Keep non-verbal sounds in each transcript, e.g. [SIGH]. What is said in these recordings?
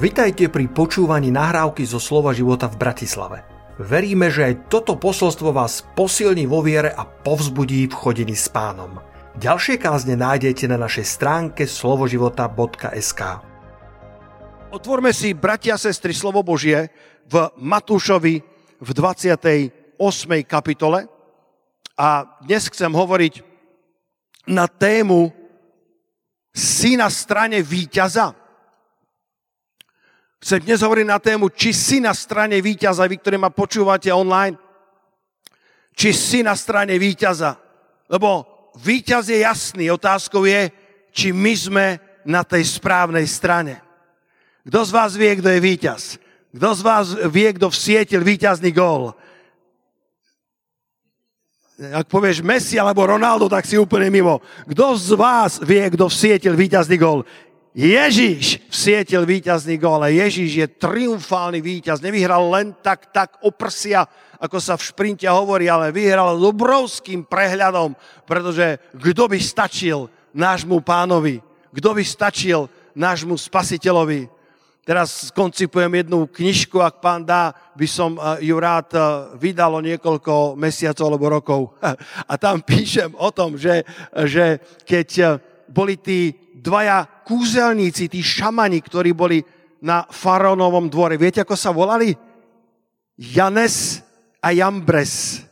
Vitajte pri počúvaní nahrávky zo Slova života v Bratislave. Veríme, že aj toto posolstvo vás posilní vo viere a povzbudí v chodení s pánom. Ďalšie kázne nájdete na našej stránke slovoživota.sk Otvorme si, bratia a sestry, slovo Božie v Matúšovi v 28. kapitole a dnes chcem hovoriť na tému si na strane víťaza. Chcem dnes hovoriť na tému, či si na strane víťaza, vy, ktorí ma počúvate online, či si na strane víťaza. Lebo víťaz je jasný, otázkou je, či my sme na tej správnej strane. Kto z vás vie, kto je víťaz? Kto z vás vie, kto vsietil víťazný gól? Ak povieš Messi alebo Ronaldo, tak si úplne mimo. Kto z vás vie, kto vsietil víťazný gól? Ježíš vsietil víťazný gól a Ježíš je triumfálny víťaz. Nevyhral len tak, tak oprsia, ako sa v šprinte hovorí, ale vyhral s obrovským prehľadom, pretože kto by stačil nášmu pánovi? Kto by stačil nášmu spasiteľovi? Teraz koncipujem jednu knižku, ak pán dá, by som eh, ju rád eh, vydal niekoľko mesiacov alebo rokov. [LAUGHS] A tam píšem o tom, že, že keď eh, boli tí dvaja kúzelníci, tí šamani, ktorí boli na faraónovom dvore. Viete, ako sa volali? Janes a Jambres.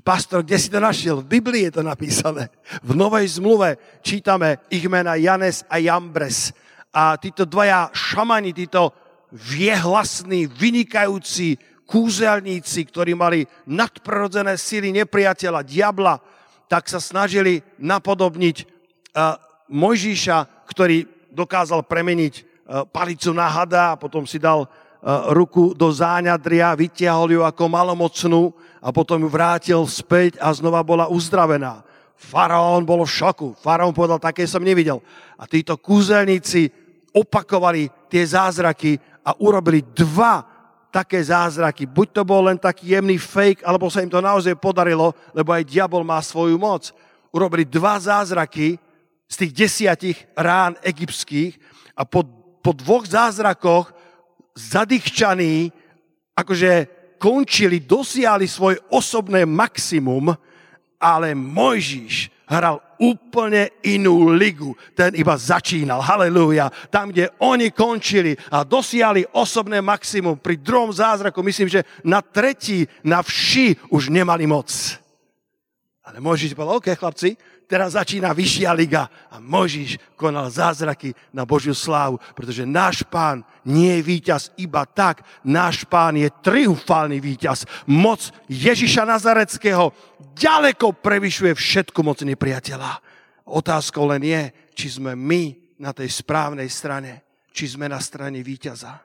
Pastor, kde si to našiel? V Biblii je to napísané. V Novej zmluve čítame ich mena Janes a Jambres. A títo dvaja šamani, títo viehlasní, vynikajúci kúzelníci, ktorí mali nadprirodzené síly nepriateľa, diabla, tak sa snažili napodobniť Mojžíša, ktorý dokázal premeniť e, palicu na hada a potom si dal e, ruku do záňadria, vytiahol ju ako malomocnú a potom ju vrátil späť a znova bola uzdravená. Faraón bol v šoku. Faraón povedal, také som nevidel. A títo kúzelníci opakovali tie zázraky a urobili dva také zázraky. Buď to bol len taký jemný fake, alebo sa im to naozaj podarilo, lebo aj diabol má svoju moc. Urobili dva zázraky z tých desiatich rán egyptských a po, po dvoch zázrakoch zadýchčaní akože končili, dosiahli svoje osobné maximum, ale Mojžiš hral úplne inú ligu. Ten iba začínal. Halelúja. Tam, kde oni končili a dosiahli osobné maximum pri druhom zázraku, myslím, že na tretí, na vši už nemali moc. Ale Mojžiš povedal, OK, chlapci, teraz začína vyššia liga a Možiš konal zázraky na Božiu slávu, pretože náš pán nie je víťaz iba tak, náš pán je triumfálny víťaz. Moc Ježiša Nazareckého ďaleko prevyšuje všetku moc nepriateľa. Otázkou len je, či sme my na tej správnej strane, či sme na strane víťaza.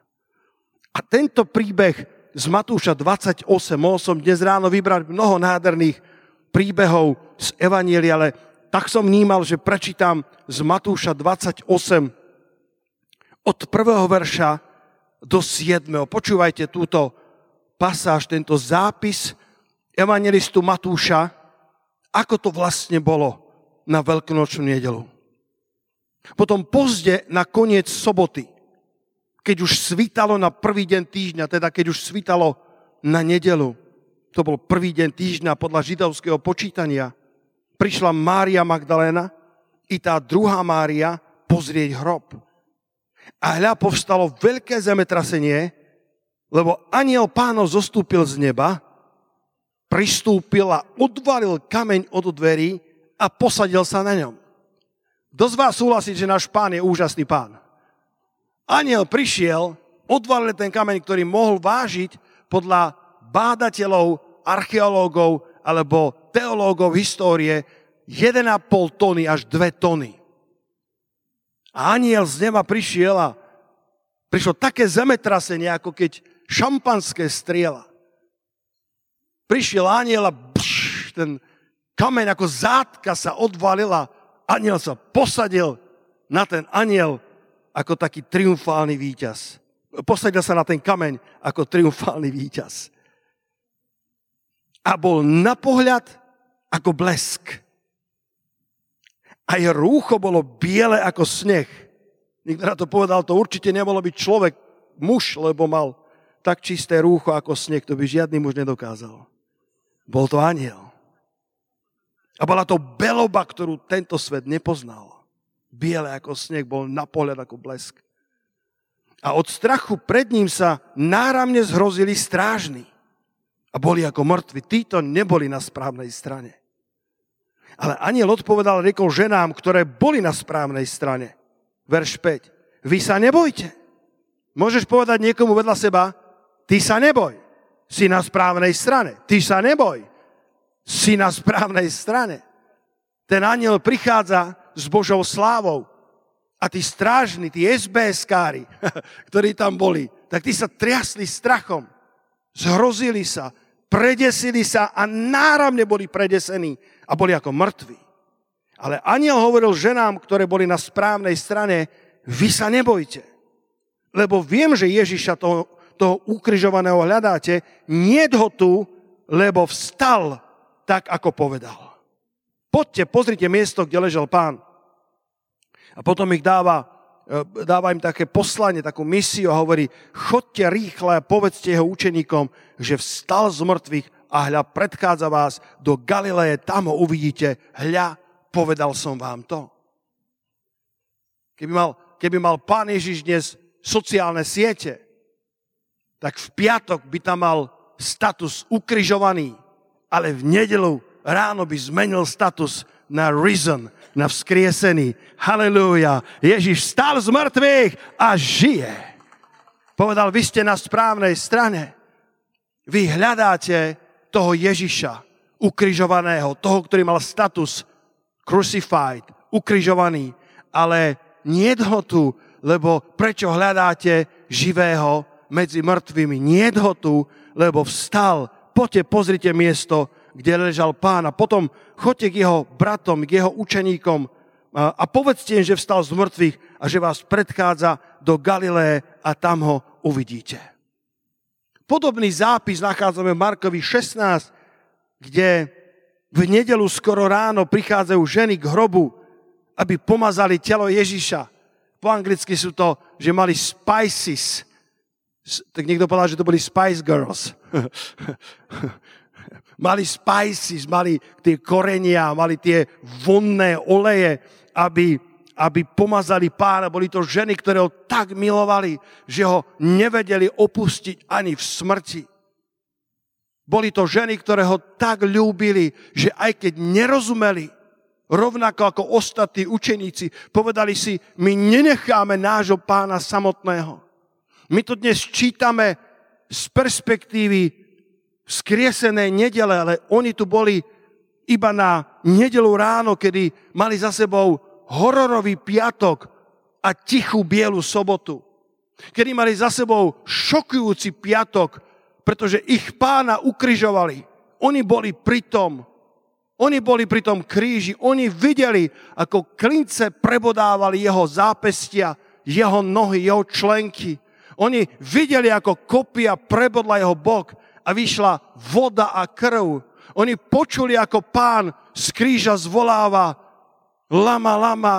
A tento príbeh z Matúša 28, mohol som dnes ráno vybrať mnoho nádherných príbehov z Evanielia, ale tak som vnímal, že prečítam z Matúša 28 od prvého verša do 7. Počúvajte túto pasáž, tento zápis evangelistu Matúša, ako to vlastne bolo na veľkonočnú nedelu. Potom pozde na koniec soboty, keď už svítalo na prvý deň týždňa, teda keď už svítalo na nedelu, to bol prvý deň týždňa podľa židovského počítania, prišla Mária Magdaléna i tá druhá Mária pozrieť hrob. A hľa povstalo veľké zemetrasenie, lebo aniel pánov zostúpil z neba, pristúpil a odvalil kameň od dverí a posadil sa na ňom. Kto z vás súhlasí, že náš pán je úžasný pán? Aniel prišiel, odvalil ten kameň, ktorý mohol vážiť podľa bádateľov, archeológov alebo teológov histórie 1,5 tony až 2 tony. A aniel z neba prišiel a prišlo také zemetrasenie, ako keď šampanské striela. Prišiel aniel a bš, ten kameň ako zátka sa odvalila. Aniel sa posadil na ten aniel ako taký triumfálny víťaz. Posadil sa na ten kameň ako triumfálny víťaz. A bol na pohľad ako blesk. A jeho rúcho bolo biele ako sneh. Niekto na to povedal, to určite nebolo byť človek, muž, lebo mal tak čisté rúcho ako sneh, to by žiadny muž nedokázal. Bol to aniel. A bola to beloba, ktorú tento svet nepoznal. Biele ako sneh, bol na pohľad ako blesk. A od strachu pred ním sa náramne zhrozili strážni. A boli ako mŕtvi. Títo neboli na správnej strane. Ale aniel odpovedal, riekol ženám, ktoré boli na správnej strane. Verš 5. Vy sa nebojte. Môžeš povedať niekomu vedľa seba, ty sa neboj. Si na správnej strane. Ty sa neboj si na správnej strane. Ten aniel prichádza s Božou slávou a tí strážni, tí SBS-kári, [LAUGHS] ktorí tam boli, tak tí sa triasli strachom, zhrozili sa, predesili sa a náramne boli predesení a boli ako mŕtvi. Ale aniel hovoril ženám, ktoré boli na správnej strane, vy sa nebojte, lebo viem, že Ježiša toho, toho ukrižovaného hľadáte, nie ho tu, lebo vstal tak, ako povedal. Poďte, pozrite miesto, kde ležel pán. A potom ich dáva, dáva im také poslanie, takú misiu a hovorí, chodte rýchle a povedzte jeho učeníkom, že vstal z mŕtvych a hľa predchádza vás do Galileje, tam ho uvidíte, hľa, povedal som vám to. Keby mal, keby mal pán Ježiš dnes sociálne siete, tak v piatok by tam mal status ukrižovaný ale v nedelu ráno by zmenil status na risen, na vzkriesený. Halelúja. Ježiš stal z mŕtvych a žije. Povedal, vy ste na správnej strane. Vy hľadáte toho Ježiša, ukrižovaného, toho, ktorý mal status crucified, ukrižovaný, ale nie ho tu, lebo prečo hľadáte živého medzi mŕtvými? Nie ho tu, lebo vstal poďte, pozrite miesto, kde ležal pán a potom choďte k jeho bratom, k jeho učeníkom a povedzte im, že vstal z mŕtvych a že vás predchádza do Galileje a tam ho uvidíte. Podobný zápis nachádzame v Markovi 16, kde v nedelu skoro ráno prichádzajú ženy k hrobu, aby pomazali telo Ježiša. Po anglicky sú to, že mali spices, tak niekto povedal, že to boli Spice Girls. [LAUGHS] mali spices, mali tie korenia, mali tie vonné oleje, aby, aby pomazali pána. Boli to ženy, ktoré ho tak milovali, že ho nevedeli opustiť ani v smrti. Boli to ženy, ktoré ho tak ľúbili, že aj keď nerozumeli, rovnako ako ostatní učeníci, povedali si, my nenecháme nášho pána samotného my to dnes čítame z perspektívy skriesenej nedele, ale oni tu boli iba na nedelu ráno, kedy mali za sebou hororový piatok a tichú bielu sobotu. Kedy mali za sebou šokujúci piatok, pretože ich pána ukrižovali. Oni boli pri tom. Oni boli pri tom kríži. Oni videli, ako klince prebodávali jeho zápestia, jeho nohy, jeho členky. Oni videli, ako kopia prebodla jeho bok a vyšla voda a krv. Oni počuli, ako pán z kríža zvoláva lama, lama,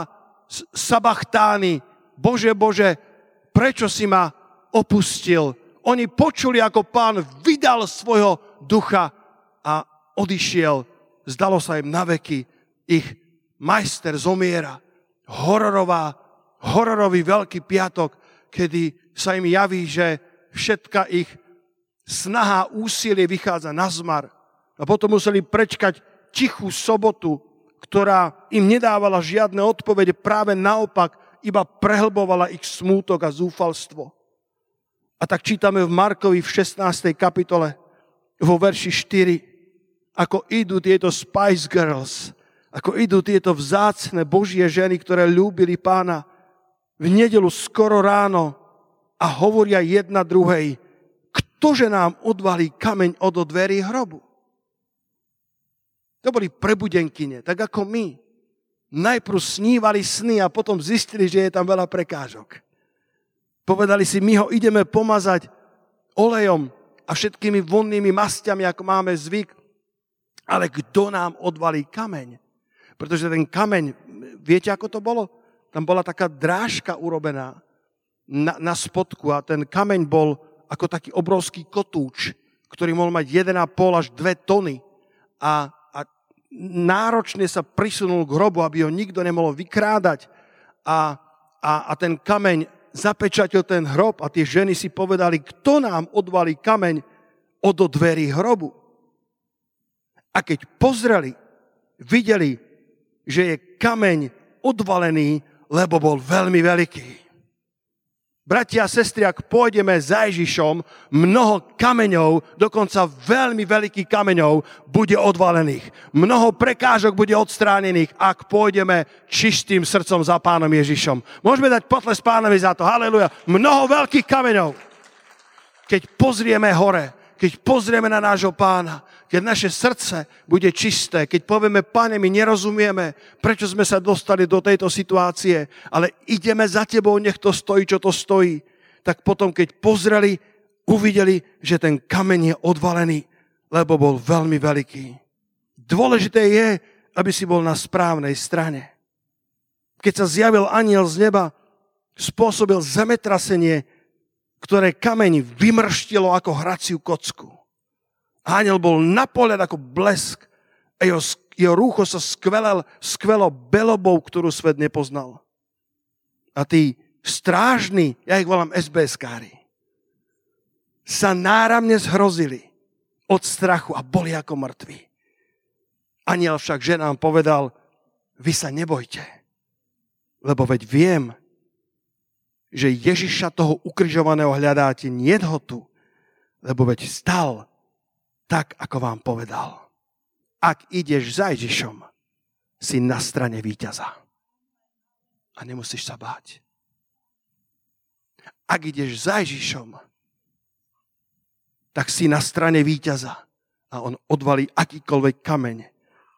sabachtány, Bože, Bože, prečo si ma opustil? Oni počuli, ako pán vydal svojho ducha a odišiel. Zdalo sa im na veky. Ich majster zomiera. Hororová, hororový veľký piatok, kedy sa im javí, že všetka ich snaha, úsilie vychádza na zmar. A potom museli prečkať tichú sobotu, ktorá im nedávala žiadne odpovede, práve naopak iba prehlbovala ich smútok a zúfalstvo. A tak čítame v Markovi v 16. kapitole vo verši 4, ako idú tieto Spice Girls, ako idú tieto vzácne Božie ženy, ktoré ľúbili pána v nedelu skoro ráno a hovoria jedna druhej, ktože nám odvalí kameň od dverí hrobu. To boli prebudenkyne, tak ako my. Najprv snívali sny a potom zistili, že je tam veľa prekážok. Povedali si, my ho ideme pomazať olejom a všetkými vonnými masťami, ako máme zvyk. Ale kto nám odvalí kameň? Pretože ten kameň, viete, ako to bolo? tam bola taká drážka urobená na, na spodku a ten kameň bol ako taký obrovský kotúč, ktorý mohol mať 1,5 až 2 tony a, a náročne sa prisunul k hrobu, aby ho nikto nemohol vykrádať a, a, a ten kameň zapečatil ten hrob a tie ženy si povedali, kto nám odvalí kameň od dverí hrobu. A keď pozreli, videli, že je kameň odvalený, lebo bol veľmi veľký. Bratia a sestry, ak pôjdeme za Ježišom, mnoho kameňov, dokonca veľmi veľkých kameňov, bude odvalených. Mnoho prekážok bude odstránených, ak pôjdeme čistým srdcom za pánom Ježišom. Môžeme dať potles pánovi za to. Haleluja. Mnoho veľkých kameňov. Keď pozrieme hore, keď pozrieme na nášho pána, keď naše srdce bude čisté, keď povieme, pane, my nerozumieme, prečo sme sa dostali do tejto situácie, ale ideme za tebou, nech to stojí, čo to stojí, tak potom, keď pozreli, uvideli, že ten kameň je odvalený, lebo bol veľmi veľký. Dôležité je, aby si bol na správnej strane. Keď sa zjavil aniel z neba, spôsobil zemetrasenie, ktoré kameň vymrštilo ako hraciu kocku. Aniel bol na pohľad ako blesk a jeho, jeho rúcho sa skvelel, skvelo belobou, ktorú svet nepoznal. A tí strážni, ja ich volám SBS-kári, sa náramne zhrozili od strachu a boli ako mŕtvi. Aniel však ženám povedal, vy sa nebojte, lebo veď viem, že Ježiša toho ukrižovaného hľadáte, nie ho tu, lebo veď stal tak, ako vám povedal. Ak ideš za Ježišom, si na strane víťaza. A nemusíš sa báť. Ak ideš za Ježišom, tak si na strane víťaza a on odvalí akýkoľvek kameň,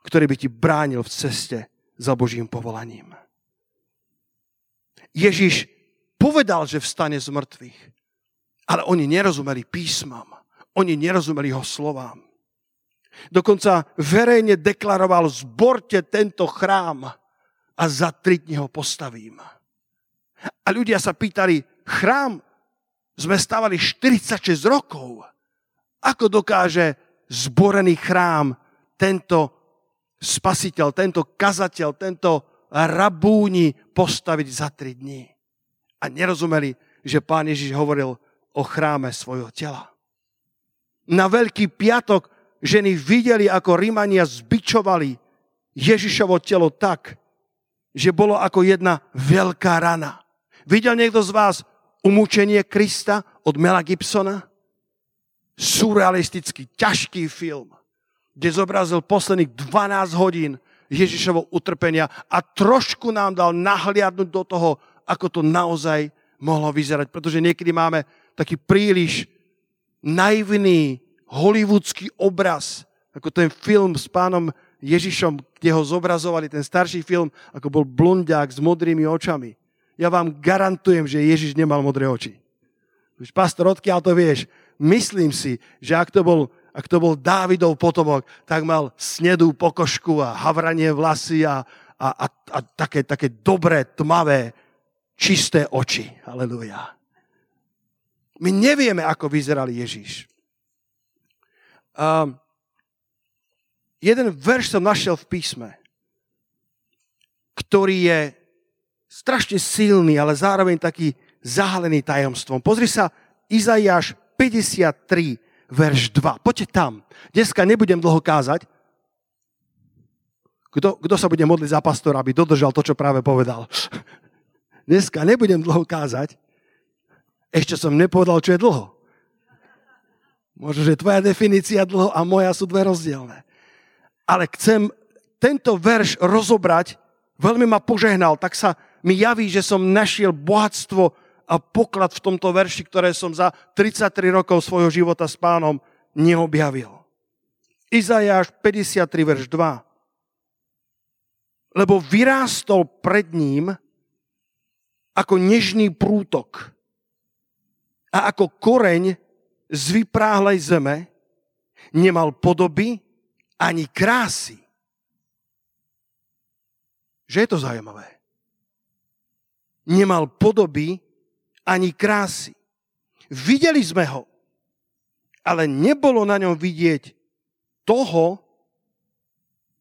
ktorý by ti bránil v ceste za Božím povolaním. Ježiš povedal, že vstane z mŕtvych, ale oni nerozumeli písmam. Oni nerozumeli jeho slovám. Dokonca verejne deklaroval, zborte tento chrám a za tri dní ho postavím. A ľudia sa pýtali, chrám sme stavali 46 rokov. Ako dokáže zborený chrám tento spasiteľ, tento kazateľ, tento rabúni postaviť za tri dní? A nerozumeli, že pán Ježiš hovoril o chráme svojho tela na Veľký piatok ženy videli, ako Rímania zbičovali Ježišovo telo tak, že bolo ako jedna veľká rana. Videl niekto z vás umúčenie Krista od Mela Gibsona? Surrealistický, ťažký film, kde zobrazil posledných 12 hodín Ježišovo utrpenia a trošku nám dal nahliadnúť do toho, ako to naozaj mohlo vyzerať. Pretože niekedy máme taký príliš naivný hollywoodský obraz, ako ten film s pánom Ježišom, kde ho zobrazovali, ten starší film, ako bol blondiak s modrými očami. Ja vám garantujem, že Ježiš nemal modré oči. Už pastor, odkiaľ to vieš? Myslím si, že ak to bol, ak to bol Dávidov potomok, tak mal snedú pokožku a havranie vlasy a, a, a, a také, také dobré, tmavé, čisté oči. Aleluja. My nevieme, ako vyzeral Ježíš. Um, jeden verš som našiel v písme, ktorý je strašne silný, ale zároveň taký zahalený tajomstvom. Pozri sa, Izaiáš 53, verš 2. Poďte tam. Dneska nebudem dlho kázať. Kto, kto sa bude modliť za pastora, aby dodržal to, čo práve povedal? [LAUGHS] Dneska nebudem dlho kázať, ešte som nepovedal, čo je dlho. Možno, že tvoja definícia dlho a moja sú dve rozdielne. Ale chcem tento verš rozobrať, veľmi ma požehnal, tak sa mi javí, že som našiel bohatstvo a poklad v tomto verši, ktoré som za 33 rokov svojho života s pánom neobjavil. Izajáš 53, verš 2. Lebo vyrástol pred ním ako nežný prútok a ako koreň z vypráhlej zeme nemal podoby ani krásy. Že je to zaujímavé. nemal podoby ani krásy. Videli sme ho, ale nebolo na ňom vidieť toho,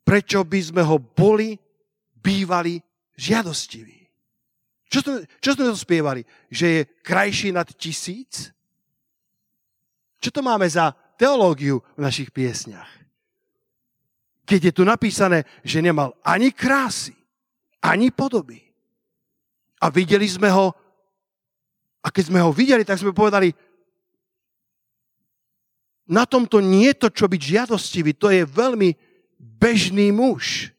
prečo by sme ho boli, bývali žiadostiví. Čo sme, čo sme to spievali? Že je krajší nad tisíc? Čo to máme za teológiu v našich piesniach? Keď je tu napísané, že nemal ani krásy, ani podoby. A videli sme ho, a keď sme ho videli, tak sme povedali, na tomto nie je to, čo byť žiadostivý, to je veľmi bežný muž.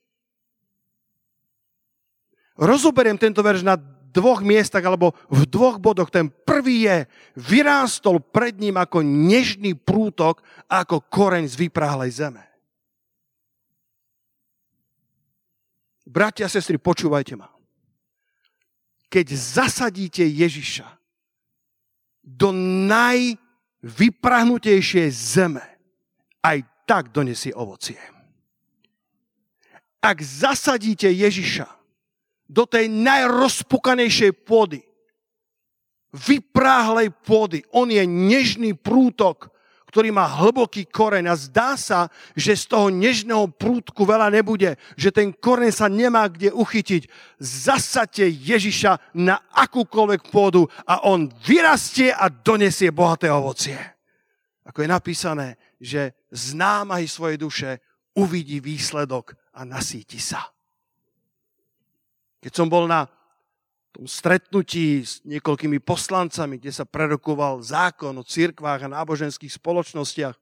Rozoberiem tento verš na dvoch miestach alebo v dvoch bodoch. Ten prvý je, vyrástol pred ním ako nežný prútok ako koreň z vypráhlej zeme. Bratia a sestry, počúvajte ma. Keď zasadíte Ježiša do najvyprahnutejšej zeme, aj tak donesie ovocie. Ak zasadíte Ježiša do tej najrozpukanejšej pôdy. Vypráhlej pôdy. On je nežný prútok, ktorý má hlboký koreň a zdá sa, že z toho nežného prútku veľa nebude, že ten koreň sa nemá kde uchytiť. Zasate Ježiša na akúkoľvek pôdu a on vyrastie a donesie bohaté ovocie. Ako je napísané, že z námahy svojej duše uvidí výsledok a nasíti sa. Keď som bol na tom stretnutí s niekoľkými poslancami, kde sa prerokoval zákon o cirkvách a náboženských spoločnostiach,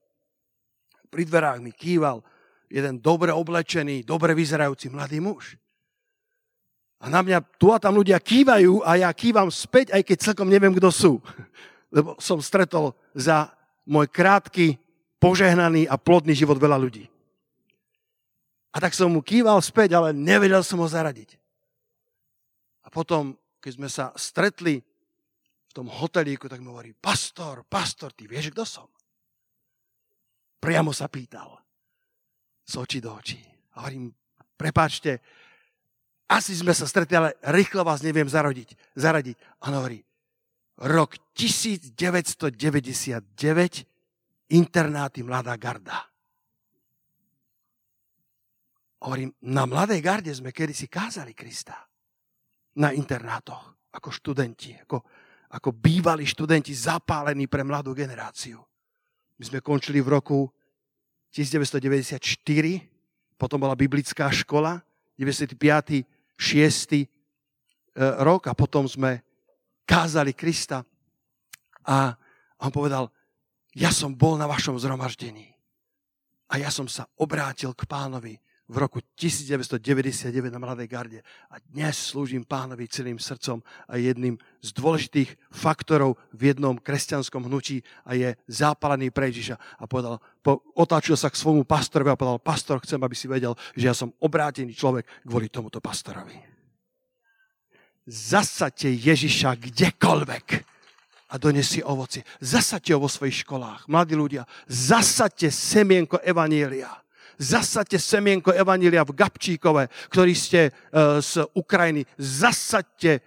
pri dverách mi kýval jeden dobre oblečený, dobre vyzerajúci mladý muž. A na mňa tu a tam ľudia kývajú a ja kývam späť, aj keď celkom neviem, kto sú. [LAUGHS] Lebo som stretol za môj krátky, požehnaný a plodný život veľa ľudí. A tak som mu kýval späť, ale nevedel som ho zaradiť. Potom, keď sme sa stretli v tom hotelíku, tak mi hovorí, pastor, pastor, ty vieš, kto som? Priamo sa pýtal. Z očí do očí. A hovorím, prepáčte, asi sme sa stretli, ale rýchlo vás neviem zaradiť. zaradiť. A on hovorí, rok 1999, internáty Mladá garda. Hovorím, na Mladej garde sme kedysi kázali Krista na internátoch, ako študenti, ako, ako bývalí študenti zapálení pre mladú generáciu. My sme končili v roku 1994, potom bola biblická škola, 95. 6. E, rok a potom sme kázali Krista a on povedal, ja som bol na vašom zhromaždení a ja som sa obrátil k pánovi v roku 1999 na Mladej garde. A dnes slúžim pánovi celým srdcom a jedným z dôležitých faktorov v jednom kresťanskom hnutí a je zápalený pre Ježiša. A povedal, po, otáčil sa k svojmu pastorovi a povedal, pastor, chcem, aby si vedel, že ja som obrátený človek kvôli tomuto pastorovi. Zasaďte Ježiša kdekoľvek a donesie ovocie. Zasaďte ho vo svojich školách. Mladí ľudia, zasaďte semienko Evanielia zasadte semienko Evanília v Gabčíkove, ktorí ste e, z Ukrajiny, zasadte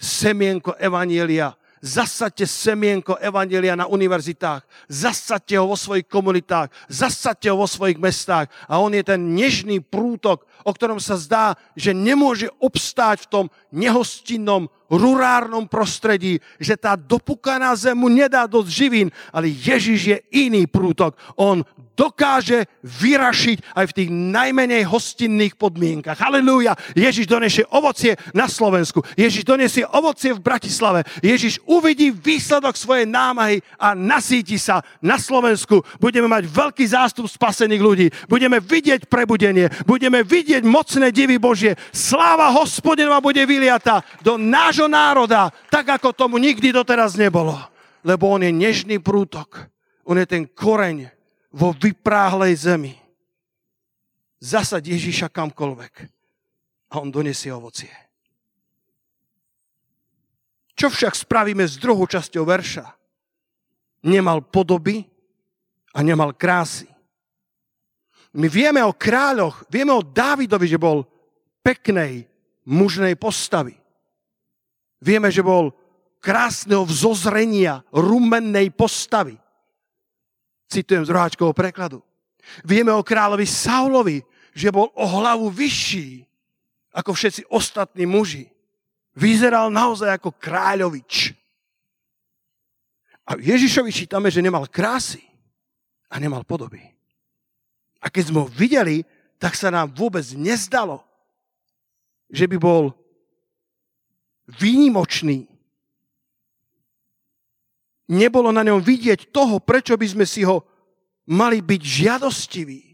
semienko Evanília zasadte semienko Evangelia na univerzitách, zasadte ho vo svojich komunitách, zasadte ho vo svojich mestách. A on je ten nežný prútok, o ktorom sa zdá, že nemôže obstáť v tom nehostinnom, rurárnom prostredí, že tá dopukaná zem mu nedá dosť živín, ale Ježiš je iný prútok. On dokáže vyrašiť aj v tých najmenej hostinných podmienkach. Halelúja! Ježiš donesie ovocie na Slovensku. Ježiš donesie ovocie v Bratislave. Ježiš uvidí výsledok svojej námahy a nasíti sa na Slovensku. Budeme mať veľký zástup spasených ľudí. Budeme vidieť prebudenie. Budeme vidieť mocné divy Božie. Sláva hospodinova bude vyliata do nášho národa, tak ako tomu nikdy doteraz nebolo. Lebo on je nežný prútok. On je ten koreň vo vypráhlej zemi. Zasad Ježíša kamkoľvek a on donesie ovocie. Čo však spravíme s druhou časťou verša? Nemal podoby a nemal krásy. My vieme o kráľoch, vieme o Dávidovi, že bol peknej, mužnej postavy. Vieme, že bol krásneho vzozrenia, rumennej postavy. Citujem z roháčkovho prekladu. Vieme o kráľovi Saulovi, že bol o hlavu vyšší ako všetci ostatní muži. Vyzeral naozaj ako kráľovič. A Ježišovi čítame, že nemal krásy a nemal podoby. A keď sme ho videli, tak sa nám vôbec nezdalo, že by bol výnimočný. Nebolo na ňom vidieť toho, prečo by sme si ho mali byť žiadostiví.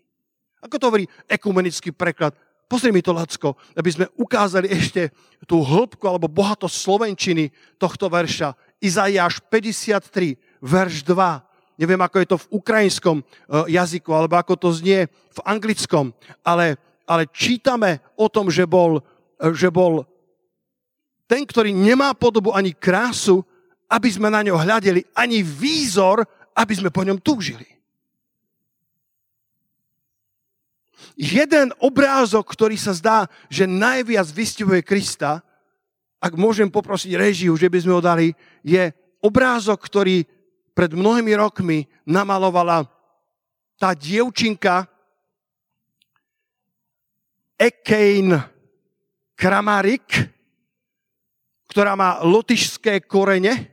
Ako to hovorí ekumenický preklad? Pozri mi to, Lacko, aby sme ukázali ešte tú hĺbku alebo bohatosť slovenčiny tohto verša. Izaiáš 53, verš 2. Neviem, ako je to v ukrajinskom e, jazyku, alebo ako to znie v anglickom, ale, ale čítame o tom, že bol, e, že bol ten, ktorý nemá podobu ani krásu, aby sme na ňo hľadeli, ani výzor, aby sme po ňom túžili. Jeden obrázok, ktorý sa zdá, že najviac vystihuje Krista, ak môžem poprosiť režiu, že by sme ho dali, je obrázok, ktorý pred mnohými rokmi namalovala tá dievčinka Ekein Kramarik, ktorá má lotyšské korene,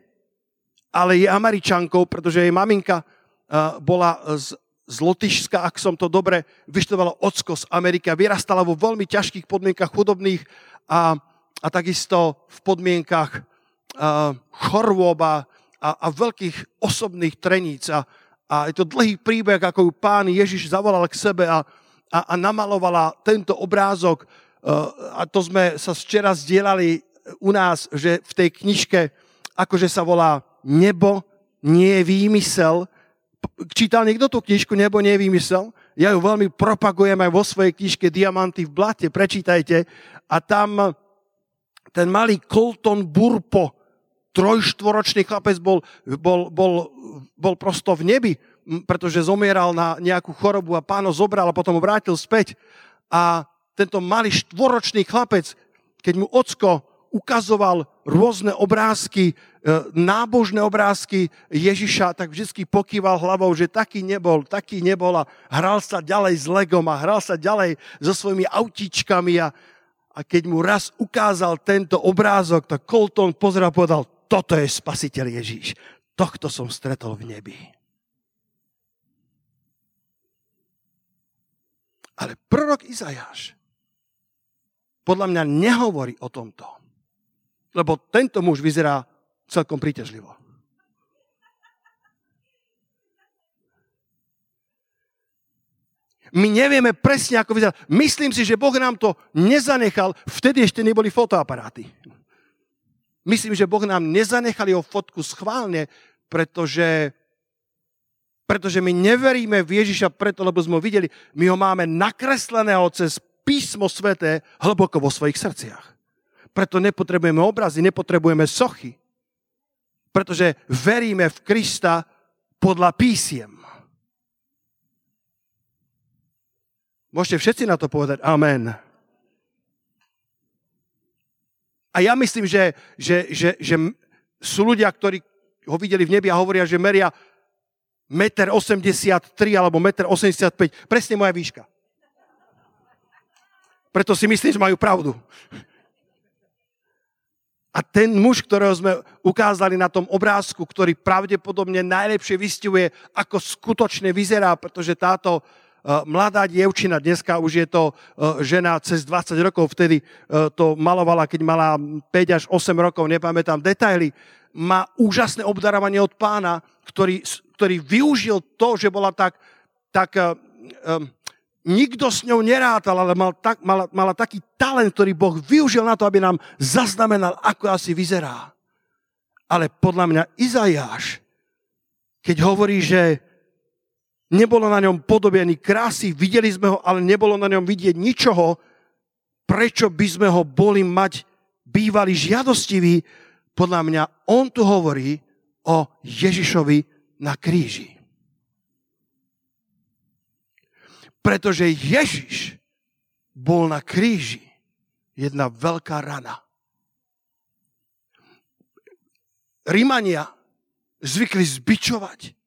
ale je američankou, pretože jej maminka uh, bola z, z Lotyšska, ak som to dobre vyštudovala, ocko z Ameriky a vyrastala vo veľmi ťažkých podmienkach chudobných a, a takisto v podmienkach uh, chorôb a, a, a veľkých osobných treníc. A, a je to dlhý príbeh, ako ju pán Ježiš zavolal k sebe a, a, a namalovala tento obrázok. Uh, a to sme sa včera zdieľali u nás, že v tej knižke, akože sa volá Nebo nie je výmysel. Čítal niekto tú knižku Nebo nie je výmysel? Ja ju veľmi propagujem aj vo svojej knižke Diamanty v blate, prečítajte. A tam ten malý Colton Burpo, trojštvoročný chlapec bol, bol, bol, bol prosto v nebi, pretože zomieral na nejakú chorobu a páno zobral a potom ho vrátil späť. A tento malý štvoročný chlapec, keď mu ocko ukazoval rôzne obrázky, e, nábožné obrázky Ježiša, tak vždy pokýval hlavou, že taký nebol, taký nebol a hral sa ďalej s Legom a hral sa ďalej so svojimi autičkami a, a keď mu raz ukázal tento obrázok, tak Colton pozrel a povedal, toto je spasiteľ Ježíš. Tohto som stretol v nebi. Ale prorok Izajáš podľa mňa nehovorí o tomto. Lebo tento muž vyzerá celkom príťažlivo. My nevieme presne, ako vyzerá. Myslím si, že Boh nám to nezanechal. Vtedy ešte neboli fotoaparáty. Myslím, že Boh nám nezanechal jeho fotku schválne, pretože, pretože my neveríme v Ježiša preto, lebo sme ho videli. My ho máme nakresleného cez písmo sveté hlboko vo svojich srdciach. Preto nepotrebujeme obrazy, nepotrebujeme sochy. Pretože veríme v Krista podľa písiem. Môžete všetci na to povedať Amen. A ja myslím, že, že, že, že sú ľudia, ktorí ho videli v nebi a hovoria, že meria 1,83 m alebo 1,85 m. Presne moja výška. Preto si myslím, že majú pravdu. A ten muž, ktorého sme ukázali na tom obrázku, ktorý pravdepodobne najlepšie vystihuje, ako skutočne vyzerá, pretože táto uh, mladá dievčina, dneska už je to uh, žena cez 20 rokov, vtedy uh, to malovala, keď mala 5 až 8 rokov, nepamätám detaily, má úžasné obdarovanie od pána, ktorý, ktorý využil to, že bola tak, tak um, nikto s ňou nerátal, ale mal tak, mala, mala taký talent, ktorý Boh využil na to, aby nám zaznamenal, ako asi vyzerá. Ale podľa mňa Izajáš, keď hovorí, že nebolo na ňom podobený krásy, videli sme ho, ale nebolo na ňom vidieť ničoho, prečo by sme ho boli mať bývali žiadostiví, podľa mňa on tu hovorí o Ježišovi na kríži. Pretože Ježiš bol na kríži jedna veľká rana. Rímania zvykli zbičovať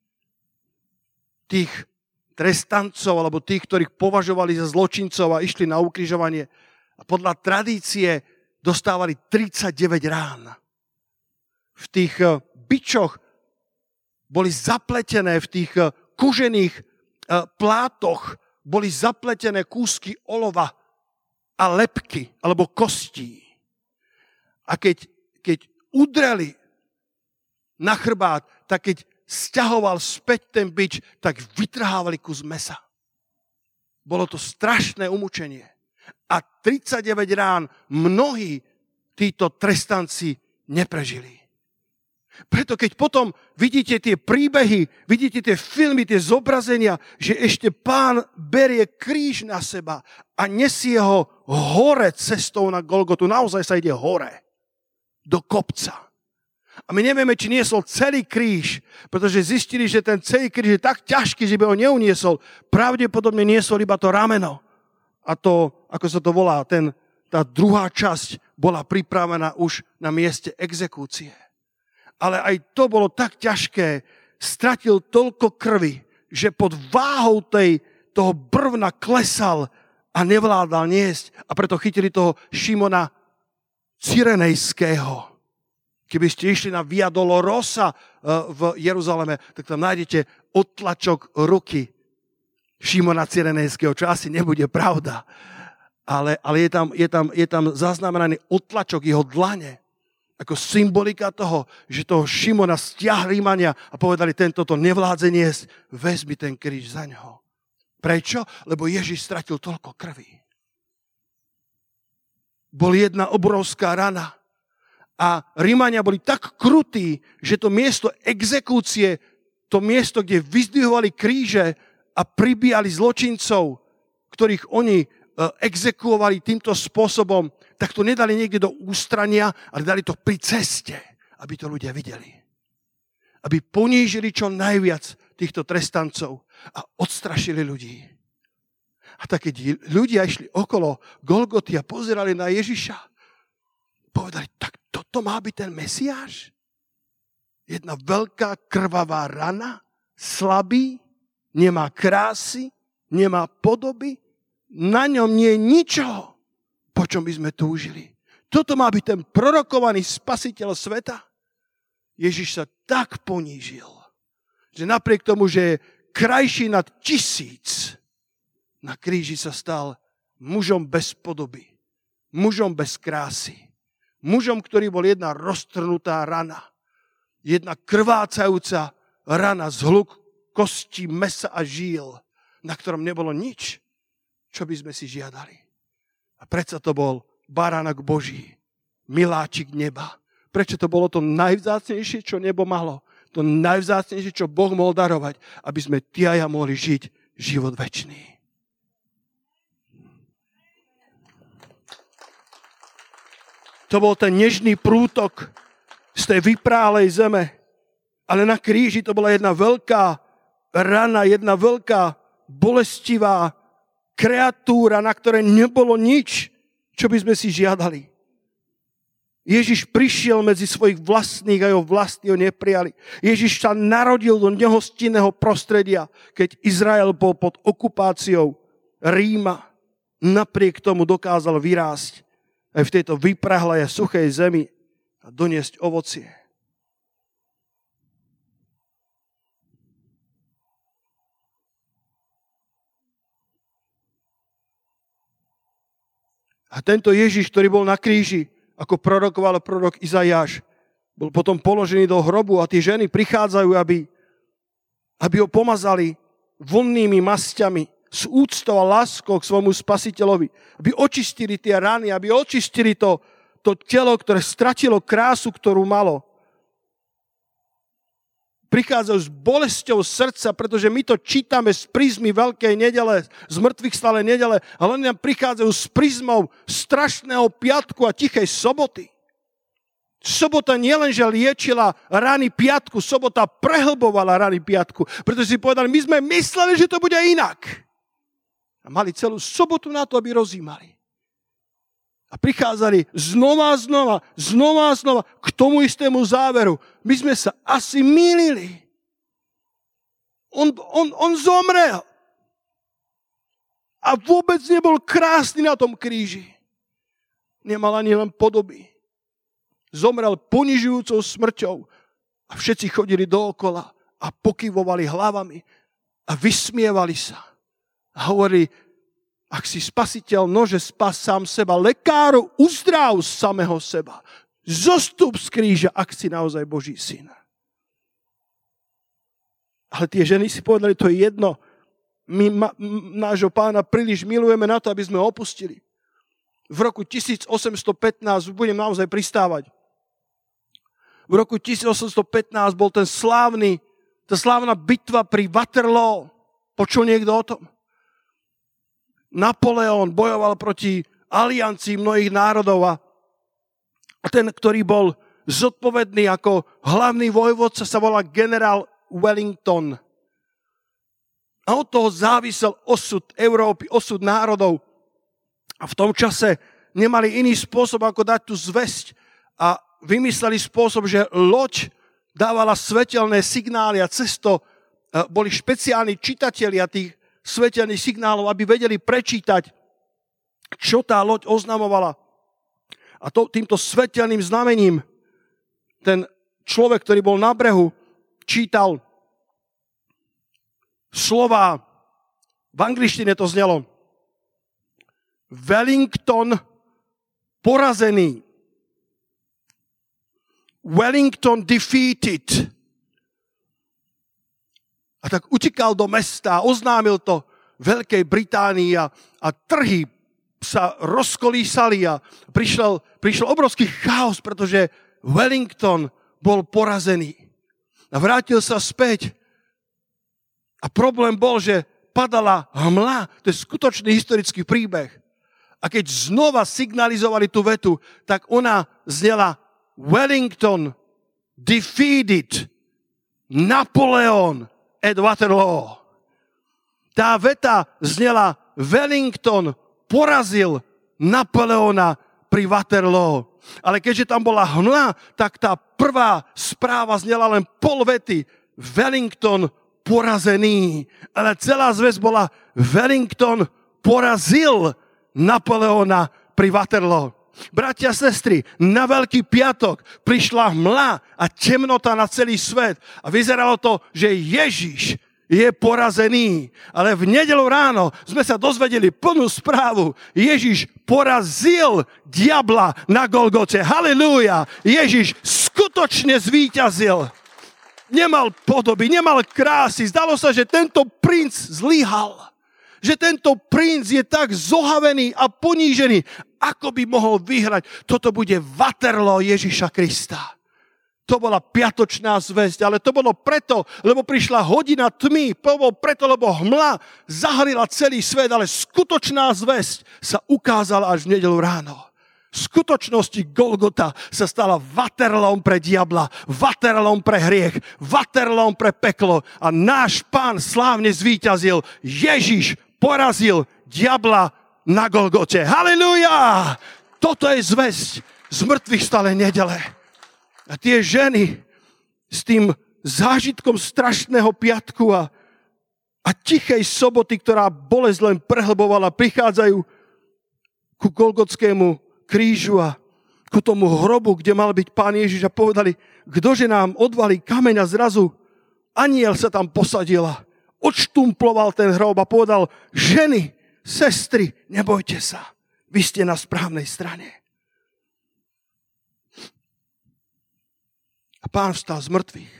tých trestancov alebo tých, ktorých považovali za zločincov a išli na ukrižovanie. A podľa tradície dostávali 39 rán. V tých eh, bičoch boli zapletené, v tých eh, kužených eh, plátoch boli zapletené kúsky olova a lepky alebo kostí. A keď, keď udreli na chrbát, tak keď stiahoval späť ten bič, tak vytrhávali kus mesa. Bolo to strašné umučenie. A 39 rán mnohí títo trestanci neprežili. Preto keď potom vidíte tie príbehy, vidíte tie filmy, tie zobrazenia, že ešte pán berie kríž na seba a nesie ho hore cestou na Golgotu. Naozaj sa ide hore do kopca. A my nevieme, či niesol celý kríž, pretože zistili, že ten celý kríž je tak ťažký, že by ho neuniesol. Pravdepodobne niesol iba to rameno. A to, ako sa to volá, ten, tá druhá časť bola pripravená už na mieste exekúcie. Ale aj to bolo tak ťažké, stratil toľko krvi, že pod váhou tej, toho brvna klesal a nevládal niesť. A preto chytili toho Šimona Cyrenejského. Keby ste išli na Via Dolorosa eh, v Jeruzaleme, tak tam nájdete odtlačok ruky Šimona Cyrenejského, čo asi nebude pravda. Ale, ale je, tam, je, tam, je tam zaznamenaný odtlačok jeho dlane ako symbolika toho, že toho Šimona stiahli mania a povedali, tento to nevládze niesť, vezmi ten kríž za ňoho. Prečo? Lebo Ježiš stratil toľko krvi bol jedna obrovská rana. A Rímania boli tak krutí, že to miesto exekúcie, to miesto, kde vyzdvihovali kríže a pribíjali zločincov, ktorých oni e, exekuovali týmto spôsobom, tak to nedali niekde do ústrania, ale dali to pri ceste, aby to ľudia videli. Aby ponížili čo najviac týchto trestancov a odstrašili ľudí. A tak keď ľudia išli okolo Golgoty a pozerali na Ježiša, povedali, tak toto má byť ten Mesiáš? Jedna veľká krvavá rana, slabý, nemá krásy, nemá podoby, na ňom nie je ničoho, po čom by sme túžili. Toto má byť ten prorokovaný spasiteľ sveta. Ježiš sa tak ponížil, že napriek tomu, že je krajší nad tisíc, na kríži sa stal mužom bez podoby, mužom bez krásy, mužom, ktorý bol jedna roztrnutá rana, jedna krvácajúca rana z hluk kostí, mesa a žíl, na ktorom nebolo nič, čo by sme si žiadali. A predsa to bol baránok Boží, miláčik neba. Prečo to bolo to najvzácnejšie, čo nebo malo? To najvzácnejšie, čo Boh mohol darovať, aby sme ty a ja mohli žiť život väčší. To bol ten nežný prútok z tej vyprálej zeme. Ale na kríži to bola jedna veľká rana, jedna veľká bolestivá kreatúra, na ktorej nebolo nič, čo by sme si žiadali. Ježiš prišiel medzi svojich vlastných a jeho vlastní ho neprijali. Ježiš sa narodil do nehostinného prostredia, keď Izrael bol pod okupáciou Ríma. Napriek tomu dokázal vyrásť aj v tejto vyprahlej suchej zemi a doniesť ovocie. A tento Ježiš, ktorý bol na kríži, ako prorokoval prorok Izajáš, bol potom položený do hrobu a tie ženy prichádzajú, aby, aby ho pomazali vonnými masťami s úctou a láskou k svojmu spasiteľovi. Aby očistili tie rany, aby očistili to, to telo, ktoré stratilo krásu, ktorú malo. Prichádzajú s bolesťou srdca, pretože my to čítame z prízmy Veľkej nedele, z mŕtvych stále nedele, ale oni nám prichádzajú s prízmou strašného piatku a tichej soboty. Sobota nielenže liečila rany piatku, sobota prehlbovala rany piatku, pretože si povedali, my sme mysleli, že to bude inak. A mali celú sobotu na to, aby rozímali. A prichádzali znova a znova, znova a znova k tomu istému záveru. My sme sa asi mýlili. On, on, on zomrel. A vôbec nebol krásny na tom kríži. Nemal ani len podoby. Zomrel ponižujúcou smrťou a všetci chodili dookola a pokyvovali hlavami a vysmievali sa. A hovorili, ak si spasiteľ, nože spas sám seba. Lekáru, uzdrav samého seba. Zostup z kríža, ak si naozaj Boží syn. Ale tie ženy si povedali, to je jedno. My ma, nášho pána príliš milujeme na to, aby sme ho opustili. V roku 1815, budem naozaj pristávať, v roku 1815 bol ten slávny, tá slávna bitva pri Waterloo. Počul niekto o tom? Napoleon bojoval proti aliancii mnohých národov a ten, ktorý bol zodpovedný ako hlavný vojvodca, sa volá generál Wellington. A od toho závisel osud Európy, osud národov. A v tom čase nemali iný spôsob, ako dať tú zväzť. A vymysleli spôsob, že loď dávala svetelné signály a cesto e, boli špeciálni čitatelia tých svetelných signálov, aby vedeli prečítať, čo tá loď oznamovala. A to, týmto svetelným znamením ten človek, ktorý bol na brehu, čítal slova, v angličtine to znelo, Wellington porazený. Wellington defeated. A tak utekal do mesta, oznámil to Veľkej Británii a, a trhy sa rozkolísali a prišiel, prišiel obrovský chaos, pretože Wellington bol porazený. A vrátil sa späť. A problém bol, že padala hmla. To je skutočný historický príbeh. A keď znova signalizovali tú vetu, tak ona znela Wellington defeated Napoleon at Waterloo. Tá veta znela Wellington porazil Napoleona pri Waterloo. Ale keďže tam bola hmla, tak tá prvá správa znela len pol vety. Wellington porazený. Ale celá zväz bola Wellington porazil Napoleona pri Waterloo. Bratia sestry, na Veľký piatok prišla hmla a temnota na celý svet a vyzeralo to, že Ježiš je porazený. Ale v nedelu ráno sme sa dozvedeli plnú správu. Ježiš porazil diabla na Golgote. Halilúja! Ježiš skutočne zvíťazil. Nemal podoby, nemal krásy. Zdalo sa, že tento princ zlyhal že tento princ je tak zohavený a ponížený, ako by mohol vyhrať. Toto bude Waterloo Ježiša Krista. To bola piatočná zväzť, ale to bolo preto, lebo prišla hodina tmy, bolo preto, lebo hmla zahrila celý svet, ale skutočná zväzť sa ukázala až v nedelu ráno. V skutočnosti Golgota sa stala vaterlom pre diabla, vaterlom pre hriech, vaterlom pre peklo a náš pán slávne zvíťazil. Ježiš porazil diabla na Golgote. Halleluja! Toto je zväzť z mŕtvych stále nedele. A tie ženy s tým zážitkom strašného piatku a, a tichej soboty, ktorá bolesť len prehlbovala, prichádzajú ku Golgotskému krížu a ku tomu hrobu, kde mal byť pán Ježiš a povedali, kdože nám odvalí kameň a zrazu aniel sa tam posadila odštumploval ten hrob a povedal, ženy, sestry, nebojte sa, vy ste na správnej strane. A pán vstal z mŕtvych.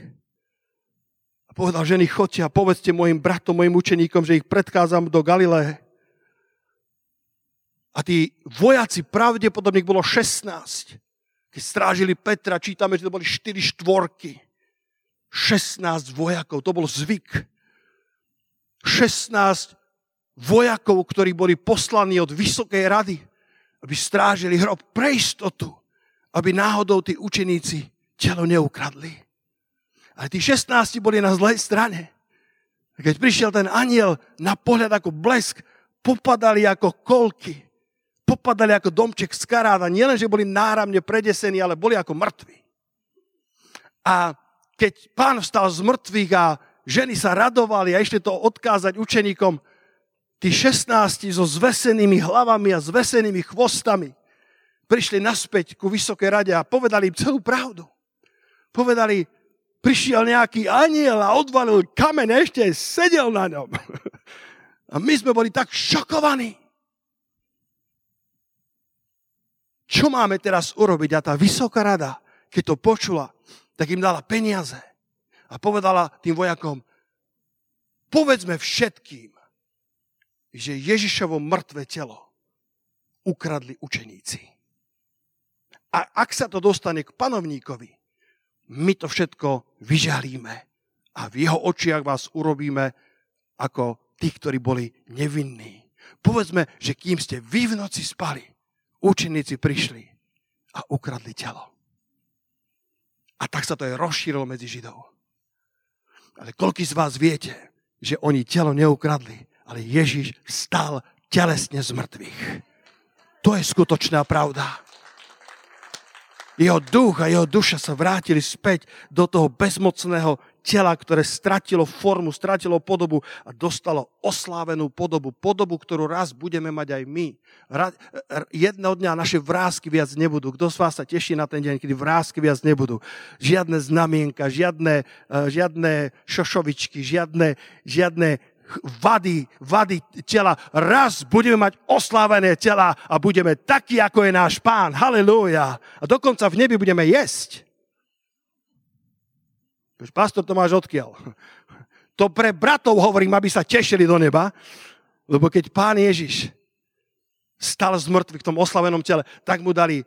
A povedal, ženy, chodte a povedzte mojim bratom, mojim učeníkom, že ich predchádzam do Galileje. A tí vojaci, pravdepodobne bolo 16. Keď strážili Petra, čítame, že to boli 4 štvorky. 16 vojakov, to bol zvyk 16 vojakov, ktorí boli poslaní od Vysokej rady, aby strážili hrob pre istotu, aby náhodou tí učeníci telo neukradli. Ale tí 16 boli na zlej strane. A keď prišiel ten aniel na pohľad ako blesk, popadali ako kolky. popadali ako domček z karáda. Nielen, že boli náramne predesení, ale boli ako mŕtvi. A keď pán vstal z mŕtvych a ženy sa radovali a išli to odkázať učeníkom, tí 16 so zvesenými hlavami a zvesenými chvostami prišli naspäť ku Vysokej rade a povedali im celú pravdu. Povedali, prišiel nejaký aniel a odvalil kamen, ešte sedel na ňom. [LAUGHS] A my sme boli tak šokovaní. Čo máme teraz urobiť? A tá Vysoká rada, keď to počula, tak im dala peniaze a povedala tým vojakom, povedzme všetkým, že Ježišovo mŕtve telo ukradli učeníci. A ak sa to dostane k panovníkovi, my to všetko vyžalíme a v jeho očiach vás urobíme ako tí, ktorí boli nevinní. Povedzme, že kým ste vy v noci spali, učeníci prišli a ukradli telo. A tak sa to aj rozšírilo medzi Židov. Ale koľký z vás viete, že oni telo neukradli, ale Ježiš stal telesne z mŕtvych. To je skutočná pravda. Jeho duch a jeho duša sa vrátili späť do toho bezmocného tela, ktoré stratilo formu, stratilo podobu a dostalo oslávenú podobu. Podobu, ktorú raz budeme mať aj my. Jedného dňa naše vrázky viac nebudú. Kto z vás sa teší na ten deň, kedy vrázky viac nebudú? Žiadne znamienka, žiadne, eh, žiadne šošovičky, žiadne, žiadne vady, vady tela. Raz budeme mať oslávené tela a budeme takí, ako je náš pán. Halelúja. A dokonca v nebi budeme jesť. Pastor Tomáš odkiaľ? To pre bratov hovorím, aby sa tešili do neba, lebo keď pán Ježiš stal z mŕtvych v tom oslavenom tele, tak mu dali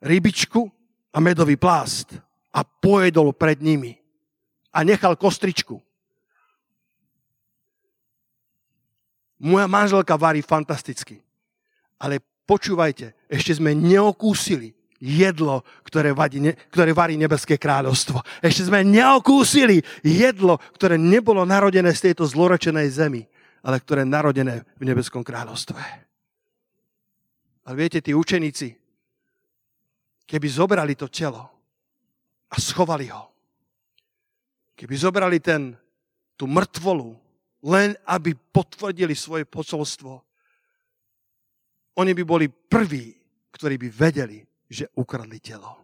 rybičku a medový plást a pojedol pred nimi a nechal kostričku Moja manželka varí fantasticky. Ale počúvajte, ešte sme neokúsili jedlo, ktoré, vadí, ktoré varí nebeské kráľovstvo. Ešte sme neokúsili jedlo, ktoré nebolo narodené z tejto zlorečenej zemi, ale ktoré je narodené v nebeskom kráľovstve. Ale viete, tí učeníci, keby zobrali to telo a schovali ho, keby zobrali ten, tú mŕtvolu len aby potvrdili svoje posolstvo. Oni by boli prví, ktorí by vedeli, že ukradli telo.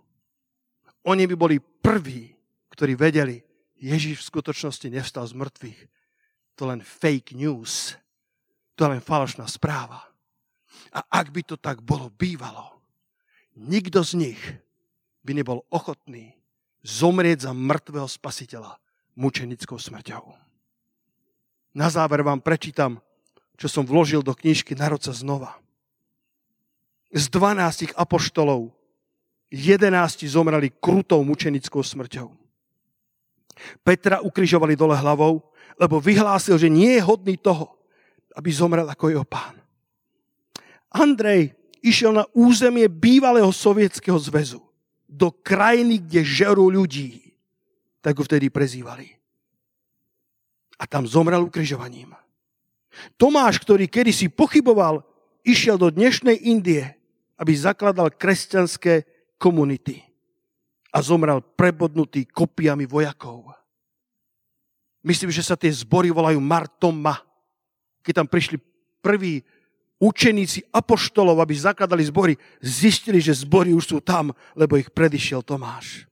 Oni by boli prví, ktorí vedeli, Ježiš v skutočnosti nevstal z mŕtvych. To len fake news. To je len falošná správa. A ak by to tak bolo bývalo, nikto z nich by nebol ochotný zomrieť za mŕtvého spasiteľa mučenickou smrťou. Na záver vám prečítam, čo som vložil do knižky Narod sa znova. Z 12 apoštolov 11 zomreli krutou mučenickou smrťou. Petra ukrižovali dole hlavou, lebo vyhlásil, že nie je hodný toho, aby zomrel ako jeho pán. Andrej išiel na územie bývalého sovietského zväzu, do krajiny, kde žerú ľudí, tak ho vtedy prezývali a tam zomrel ukrižovaním. Tomáš, ktorý kedysi pochyboval, išiel do dnešnej Indie, aby zakladal kresťanské komunity a zomrel prebodnutý kopiami vojakov. Myslím, že sa tie zbory volajú Martoma. Keď tam prišli prví učeníci apoštolov, aby zakladali zbory, zistili, že zbory už sú tam, lebo ich predišiel Tomáš.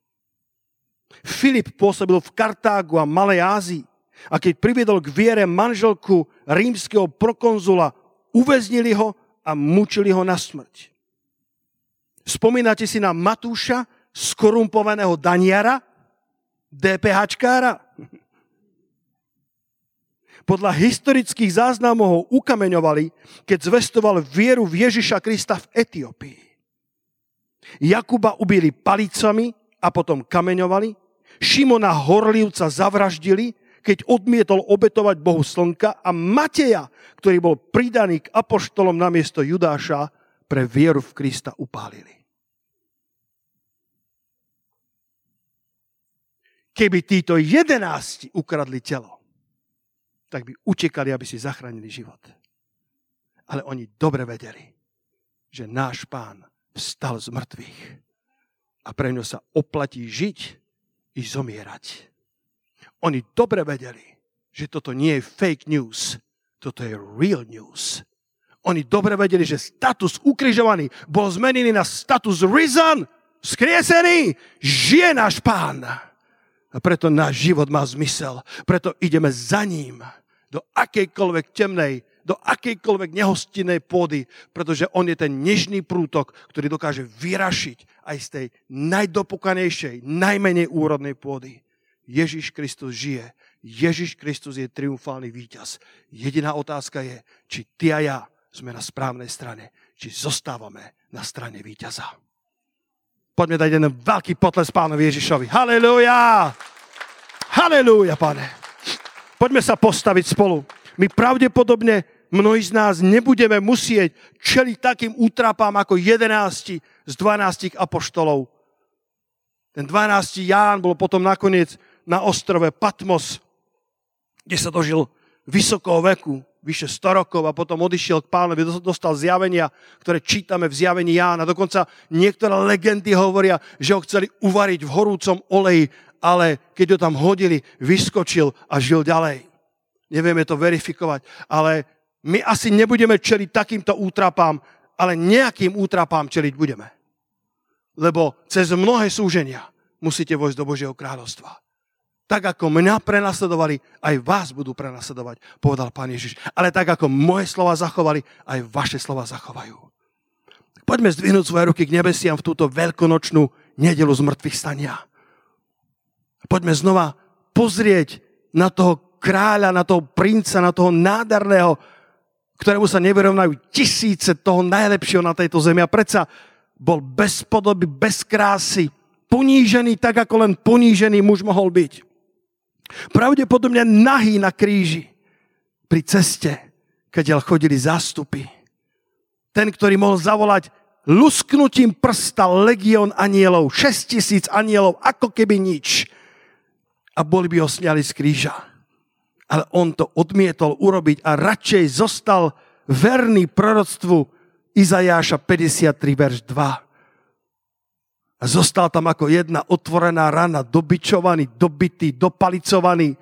Filip pôsobil v Kartágu a Malej Ázii. A keď priviedol k viere manželku rímskeho prokonzula, uväznili ho a mučili ho na smrť. Spomínate si na Matúša, skorumpovaného daniara, DPHčkára? Podľa historických záznamov ho ukameňovali, keď zvestoval vieru v Ježiša Krista v Etiópii. Jakuba ubili palicami a potom kameňovali. Šimona Horlivca zavraždili keď odmietol obetovať Bohu slnka a Mateja, ktorý bol pridaný k apoštolom namiesto Judáša, pre vieru v Krista upálili. Keby títo jedenácti ukradli telo, tak by utekali, aby si zachránili život. Ale oni dobre vedeli, že náš pán vstal z mŕtvych. A pre ňo sa oplatí žiť i zomierať. Oni dobre vedeli, že toto nie je fake news, toto je real news. Oni dobre vedeli, že status ukrižovaný bol zmenený na status risen, skriesený, žije náš pán. A preto náš život má zmysel. Preto ideme za ním do akejkoľvek temnej do akejkoľvek nehostinnej pôdy, pretože on je ten nežný prútok, ktorý dokáže vyrašiť aj z tej najdopukanejšej, najmenej úrodnej pôdy. Ježiš Kristus žije. Ježiš Kristus je triumfálny víťaz. Jediná otázka je, či ty a ja sme na správnej strane, či zostávame na strane víťaza. Poďme dať jeden veľký potles pánovi Ježišovi. Halelúja! Halelúja, pane. Poďme sa postaviť spolu. My pravdepodobne mnohí z nás nebudeme musieť čeliť takým útrapám ako 11 z 12 apoštolov. Ten 12. Ján bol potom nakoniec na ostrove Patmos, kde sa dožil vysokého veku, vyše 100 rokov a potom odišiel k pánovi, dostal zjavenia, ktoré čítame v zjavení Jána. Dokonca niektoré legendy hovoria, že ho chceli uvariť v horúcom oleji, ale keď ho tam hodili, vyskočil a žil ďalej. Nevieme to verifikovať, ale my asi nebudeme čeliť takýmto útrapám, ale nejakým útrapám čeliť budeme. Lebo cez mnohé súženia musíte vojsť do Božieho kráľovstva. Tak ako mňa prenasledovali, aj vás budú prenasledovať, povedal pán Ježiš. Ale tak ako moje slova zachovali, aj vaše slova zachovajú. Poďme zdvihnúť svoje ruky k nebesiam v túto veľkonočnú nedelu z mŕtvych stania. Poďme znova pozrieť na toho kráľa, na toho princa, na toho nádherného ktorému sa nevyrovnajú tisíce toho najlepšieho na tejto zemi. A predsa bol bez podoby, bez krásy, ponížený tak, ako len ponížený muž mohol byť. Pravdepodobne nahý na kríži pri ceste, keď chodili zástupy. Ten, ktorý mohol zavolať lusknutím prsta legión anielov, 6 tisíc anielov, ako keby nič. A boli by ho sňali z kríža ale on to odmietol urobiť a radšej zostal verný proroctvu Izajáša 53, verš 2. A zostal tam ako jedna otvorená rana, dobičovaný, dobitý, dopalicovaný,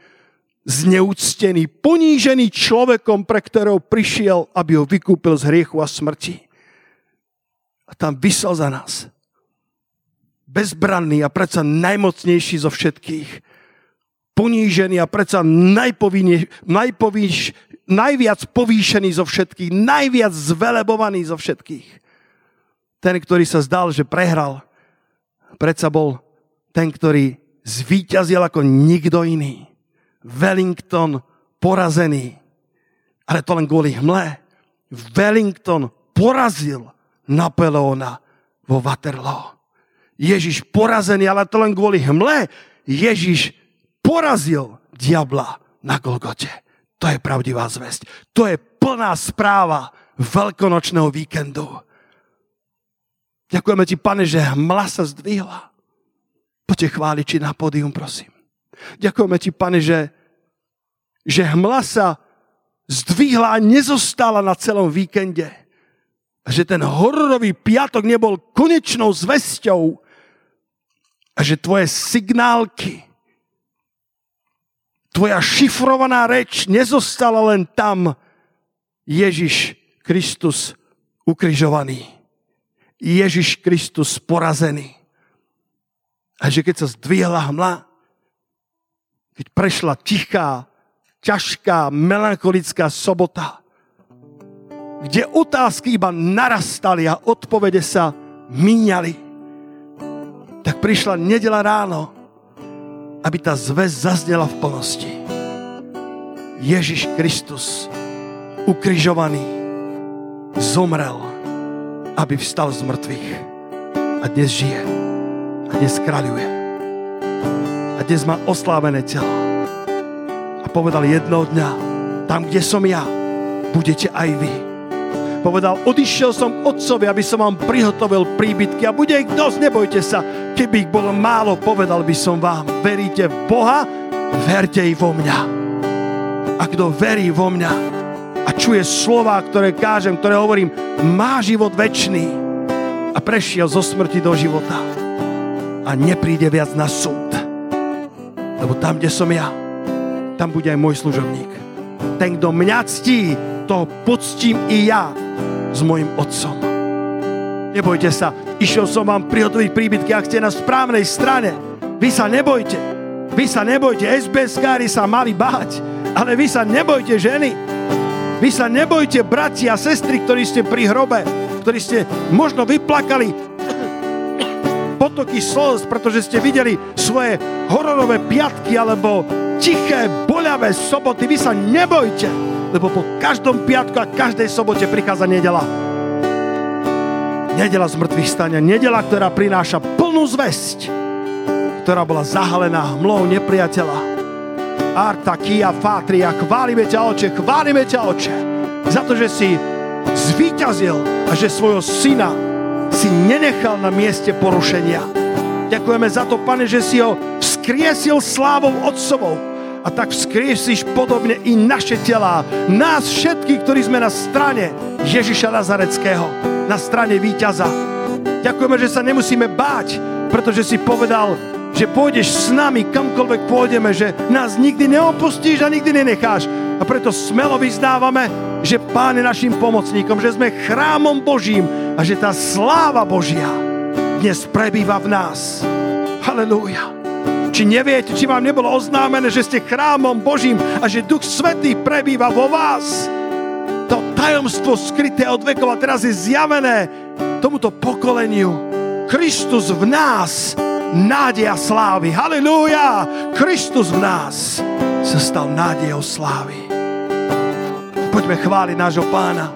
zneúctený, ponížený človekom, pre ktorého prišiel, aby ho vykúpil z hriechu a smrti. A tam vysel za nás. Bezbranný a predsa najmocnejší zo všetkých ponížený a predsa najpovýš, najviac povýšený zo všetkých, najviac zvelebovaný zo všetkých. Ten, ktorý sa zdal, že prehral, predsa bol ten, ktorý zvíťazil ako nikto iný. Wellington porazený. Ale to len kvôli hmle. Wellington porazil Napoleona vo Waterloo. Ježiš porazený, ale to len kvôli hmle. Ježiš porazil diabla na Golgote. To je pravdivá zväzť. To je plná správa veľkonočného víkendu. Ďakujeme ti, pane, že hmla sa zdvihla. Poďte chváliči na pódium, prosím. Ďakujeme ti, pane, že, že hmla sa zdvihla a nezostala na celom víkende. A že ten hororový piatok nebol konečnou zvesťou. A že tvoje signálky tvoja šifrovaná reč nezostala len tam. Ježiš Kristus ukrižovaný. Ježiš Kristus porazený. A že keď sa zdvihla hmla, keď prešla tichá, ťažká, melancholická sobota, kde otázky iba narastali a odpovede sa míňali, tak prišla nedela ráno aby tá zväz zaznela v plnosti. Ježiš Kristus, ukrižovaný, zomrel, aby vstal z mŕtvych. A dnes žije. A dnes kráľuje. A dnes má oslávené telo. A povedal jednoho dňa, tam, kde som ja, budete aj vy Povedal, odišiel som otcovi, aby som vám prihotovil príbytky a bude ich dosť, nebojte sa. Keby ich bolo málo, povedal by som vám, veríte v Boha, verte i vo mňa. A kto verí vo mňa počuje slova, ktoré kážem, ktoré hovorím, má život väčší a prešiel zo smrti do života a nepríde viac na súd. Lebo tam, kde som ja, tam bude aj môj služobník. Ten, kto mňa ctí, to poctím i ja s mojim otcom. Nebojte sa, išiel som vám prihotoviť príbytky, ak ste na správnej strane. Vy sa nebojte. Vy sa nebojte, SBS-kári sa mali báť, ale vy sa nebojte ženy. Vy sa nebojte bratia a sestry, ktorí ste pri hrobe, ktorí ste možno vyplakali [CLEARS THROAT] potoky slz, pretože ste videli svoje hororové piatky alebo tiché, boľavé soboty. Vy sa nebojte, lebo po každom piatku a každej sobote prichádza nedela. Nedela z mŕtvych stania, nedela, ktorá prináša plnú zväzť, ktorá bola zahalená hmlou nepriateľa. Arta, Kia, Fatria, chválime ťa, oče, chválime ťa, oče, za to, že si zvíťazil a že svojho syna si nenechal na mieste porušenia. Ďakujeme za to, pane, že si ho vzkriesil slávou Otcovou a tak vzkriesíš podobne i naše telá, nás všetkých, ktorí sme na strane Ježiša Nazareckého na strane víťaza. Ďakujeme, že sa nemusíme báť, pretože si povedal, že pôjdeš s nami kamkoľvek pôjdeme, že nás nikdy neopustíš a nikdy nenecháš. A preto smelo vyznávame, že Pán je našim pomocníkom, že sme chrámom Božím a že tá sláva Božia dnes prebýva v nás. Halelúja. Či neviete, či vám nebolo oznámené, že ste chrámom Božím a že Duch Svetý prebýva vo vás tajomstvo skryté od vekov a teraz je zjavené tomuto pokoleniu. Kristus v nás, nádej a slávy. Halilúja! Kristus v nás sa stal nádejou slávy. Poďme chváliť nášho pána.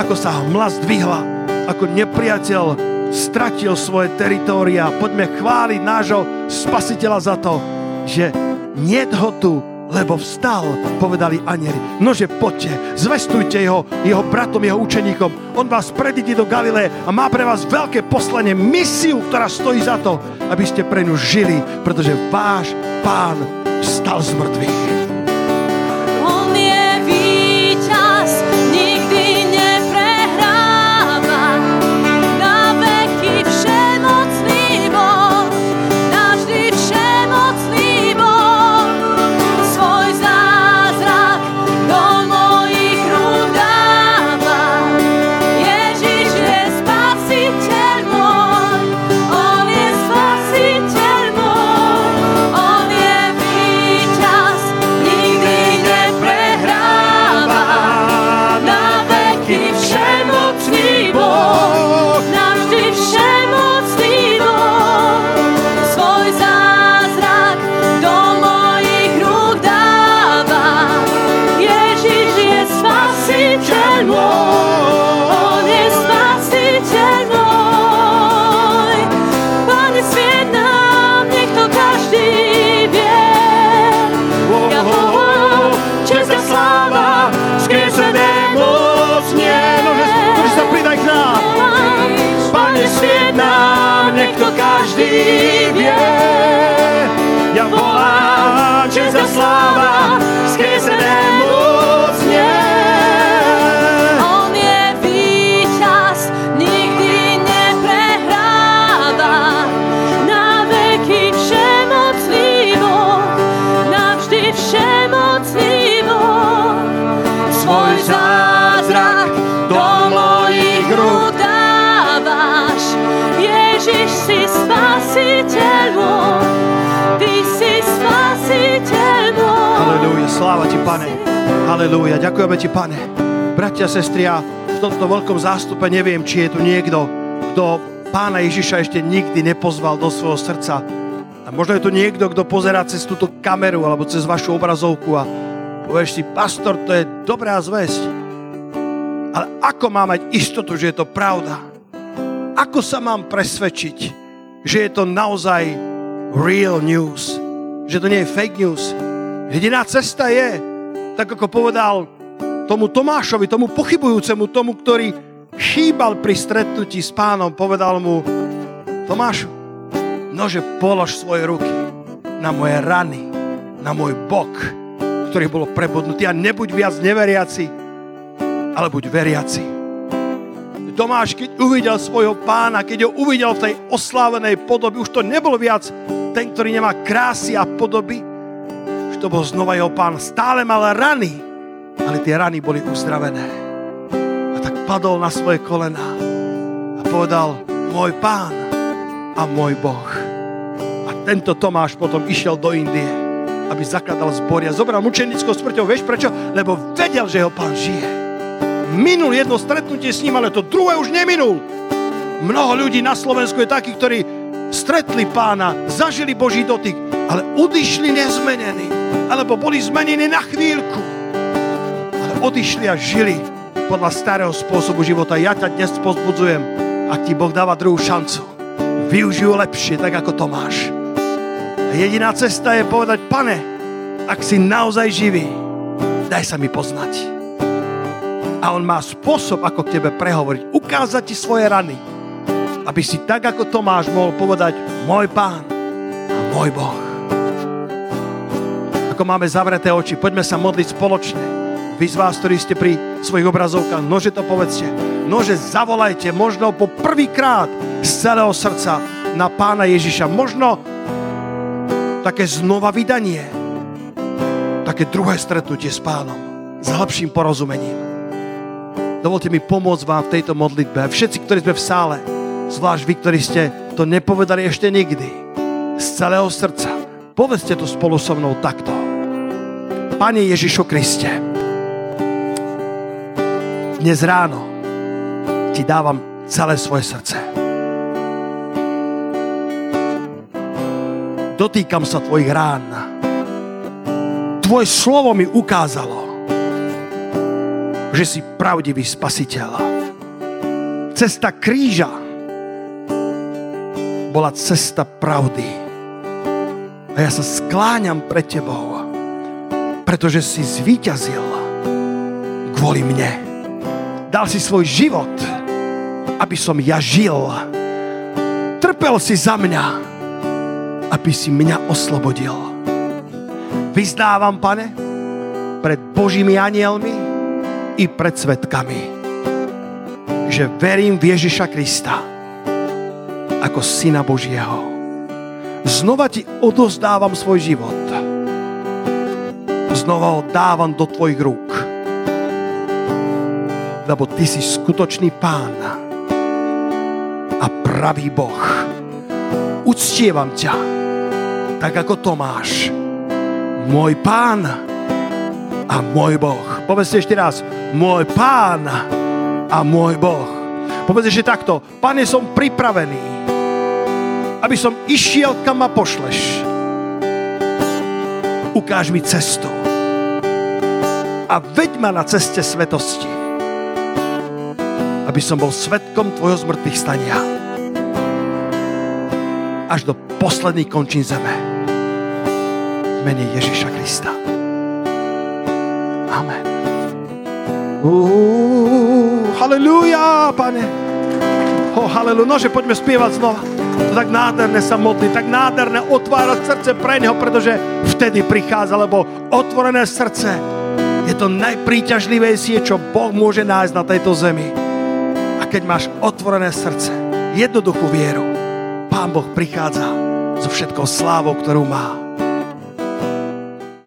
Ako sa hmla zdvihla, ako nepriateľ stratil svoje teritória. Poďme chváliť nášho spasiteľa za to, že nie ho tu lebo vstal, povedali anieli. Nože poďte, zvestujte jeho, jeho bratom, jeho učeníkom. On vás predíde do Galileje a má pre vás veľké poslanie, misiu, ktorá stojí za to, aby ste pre ňu žili, pretože váš pán vstal z mŕtvych. Sláva ti, pane. Halelúja. Ďakujeme ti, pane. Bratia, sestri, ja v tomto veľkom zástupe neviem, či je tu niekto, kto pána Ježiša ešte nikdy nepozval do svojho srdca. A možno je tu niekto, kto pozerá cez túto kameru alebo cez vašu obrazovku a povieš si, pastor, to je dobrá zväzť. Ale ako mám mať istotu, že je to pravda? Ako sa mám presvedčiť, že je to naozaj real news? Že to nie je fake news? Jediná cesta je, tak ako povedal tomu Tomášovi, tomu pochybujúcemu, tomu, ktorý chýbal pri stretnutí s pánom, povedal mu, Tomášu, nože polož svoje ruky na moje rany, na môj bok, ktorý bolo prebodnutý a nebuď viac neveriaci, ale buď veriaci. Tomáš, keď uvidel svojho pána, keď ho uvidel v tej oslávenej podobe, už to nebol viac ten, ktorý nemá krásy a podoby, to bol znova jeho pán. Stále mal rany, ale tie rany boli uzdravené. A tak padol na svoje kolena a povedal, môj pán a môj Boh. A tento Tomáš potom išiel do Indie, aby zakladal zbory a zobral mučenickou smrťou. Vieš prečo? Lebo vedel, že jeho pán žije minul jedno stretnutie s ním, ale to druhé už neminul. Mnoho ľudí na Slovensku je takých, ktorí stretli pána, zažili Boží dotyk, ale odišli nezmenení, alebo boli zmenení na chvíľku. Ale odišli a žili podľa starého spôsobu života. Ja ťa dnes pozbudzujem, ak ti Boh dáva druhú šancu. Využijú lepšie, tak ako to máš. A jediná cesta je povedať, pane, ak si naozaj živý, daj sa mi poznať a on má spôsob, ako k tebe prehovoriť, ukázať ti svoje rany, aby si tak, ako Tomáš mohol povedať, môj pán a môj Boh. Ako máme zavreté oči, poďme sa modliť spoločne. Vy z vás, ktorí ste pri svojich obrazovkách, nože to povedzte. Nože zavolajte, možno po prvýkrát z celého srdca na pána Ježiša. Možno také znova vydanie. Také druhé stretnutie s pánom. S lepším porozumením. Dovolte mi pomôcť vám v tejto modlitbe. Všetci, ktorí sme v sále, zvlášť vy, ktorí ste to nepovedali ešte nikdy, z celého srdca, povedzte to spolu so mnou takto. Pane Ježišu Kriste, dnes ráno ti dávam celé svoje srdce. Dotýkam sa tvojich rán. Tvoje slovo mi ukázalo, že si pravdivý spasiteľ. Cesta kríža bola cesta pravdy. A ja sa skláňam pred tebou, pretože si zvíťazil kvôli mne. Dal si svoj život, aby som ja žil. Trpel si za mňa, aby si mňa oslobodil. Vyznávam, pane, pred Božími anielmi, i pred svetkami, že verím v Ježiša Krista ako Syna Božieho. Znova ti odozdávam svoj život. Znova ho dávam do tvojich rúk. Lebo ty si skutočný pán a pravý Boh. Uctievam ťa, tak ako Tomáš, môj pán a môj Boh. Povedzte ešte raz, môj pán a môj Boh. Povedz ešte takto, pane, som pripravený, aby som išiel, kam ma pošleš. Ukáž mi cestu a veď ma na ceste svetosti, aby som bol svetkom tvojho zmrtvých stania až do posledných končín zeme. V mene Ježiša Krista. Amen. Uh, pane. Oh, halleluja. Nože, poďme spievať znova. To tak nádherné sa modliť, tak nádherné otvárať srdce pre Neho, pretože vtedy prichádza, lebo otvorené srdce je to najpríťažlivejšie, čo Boh môže nájsť na tejto zemi. A keď máš otvorené srdce, jednoduchú vieru, Pán Boh prichádza so všetkou slávou, ktorú má.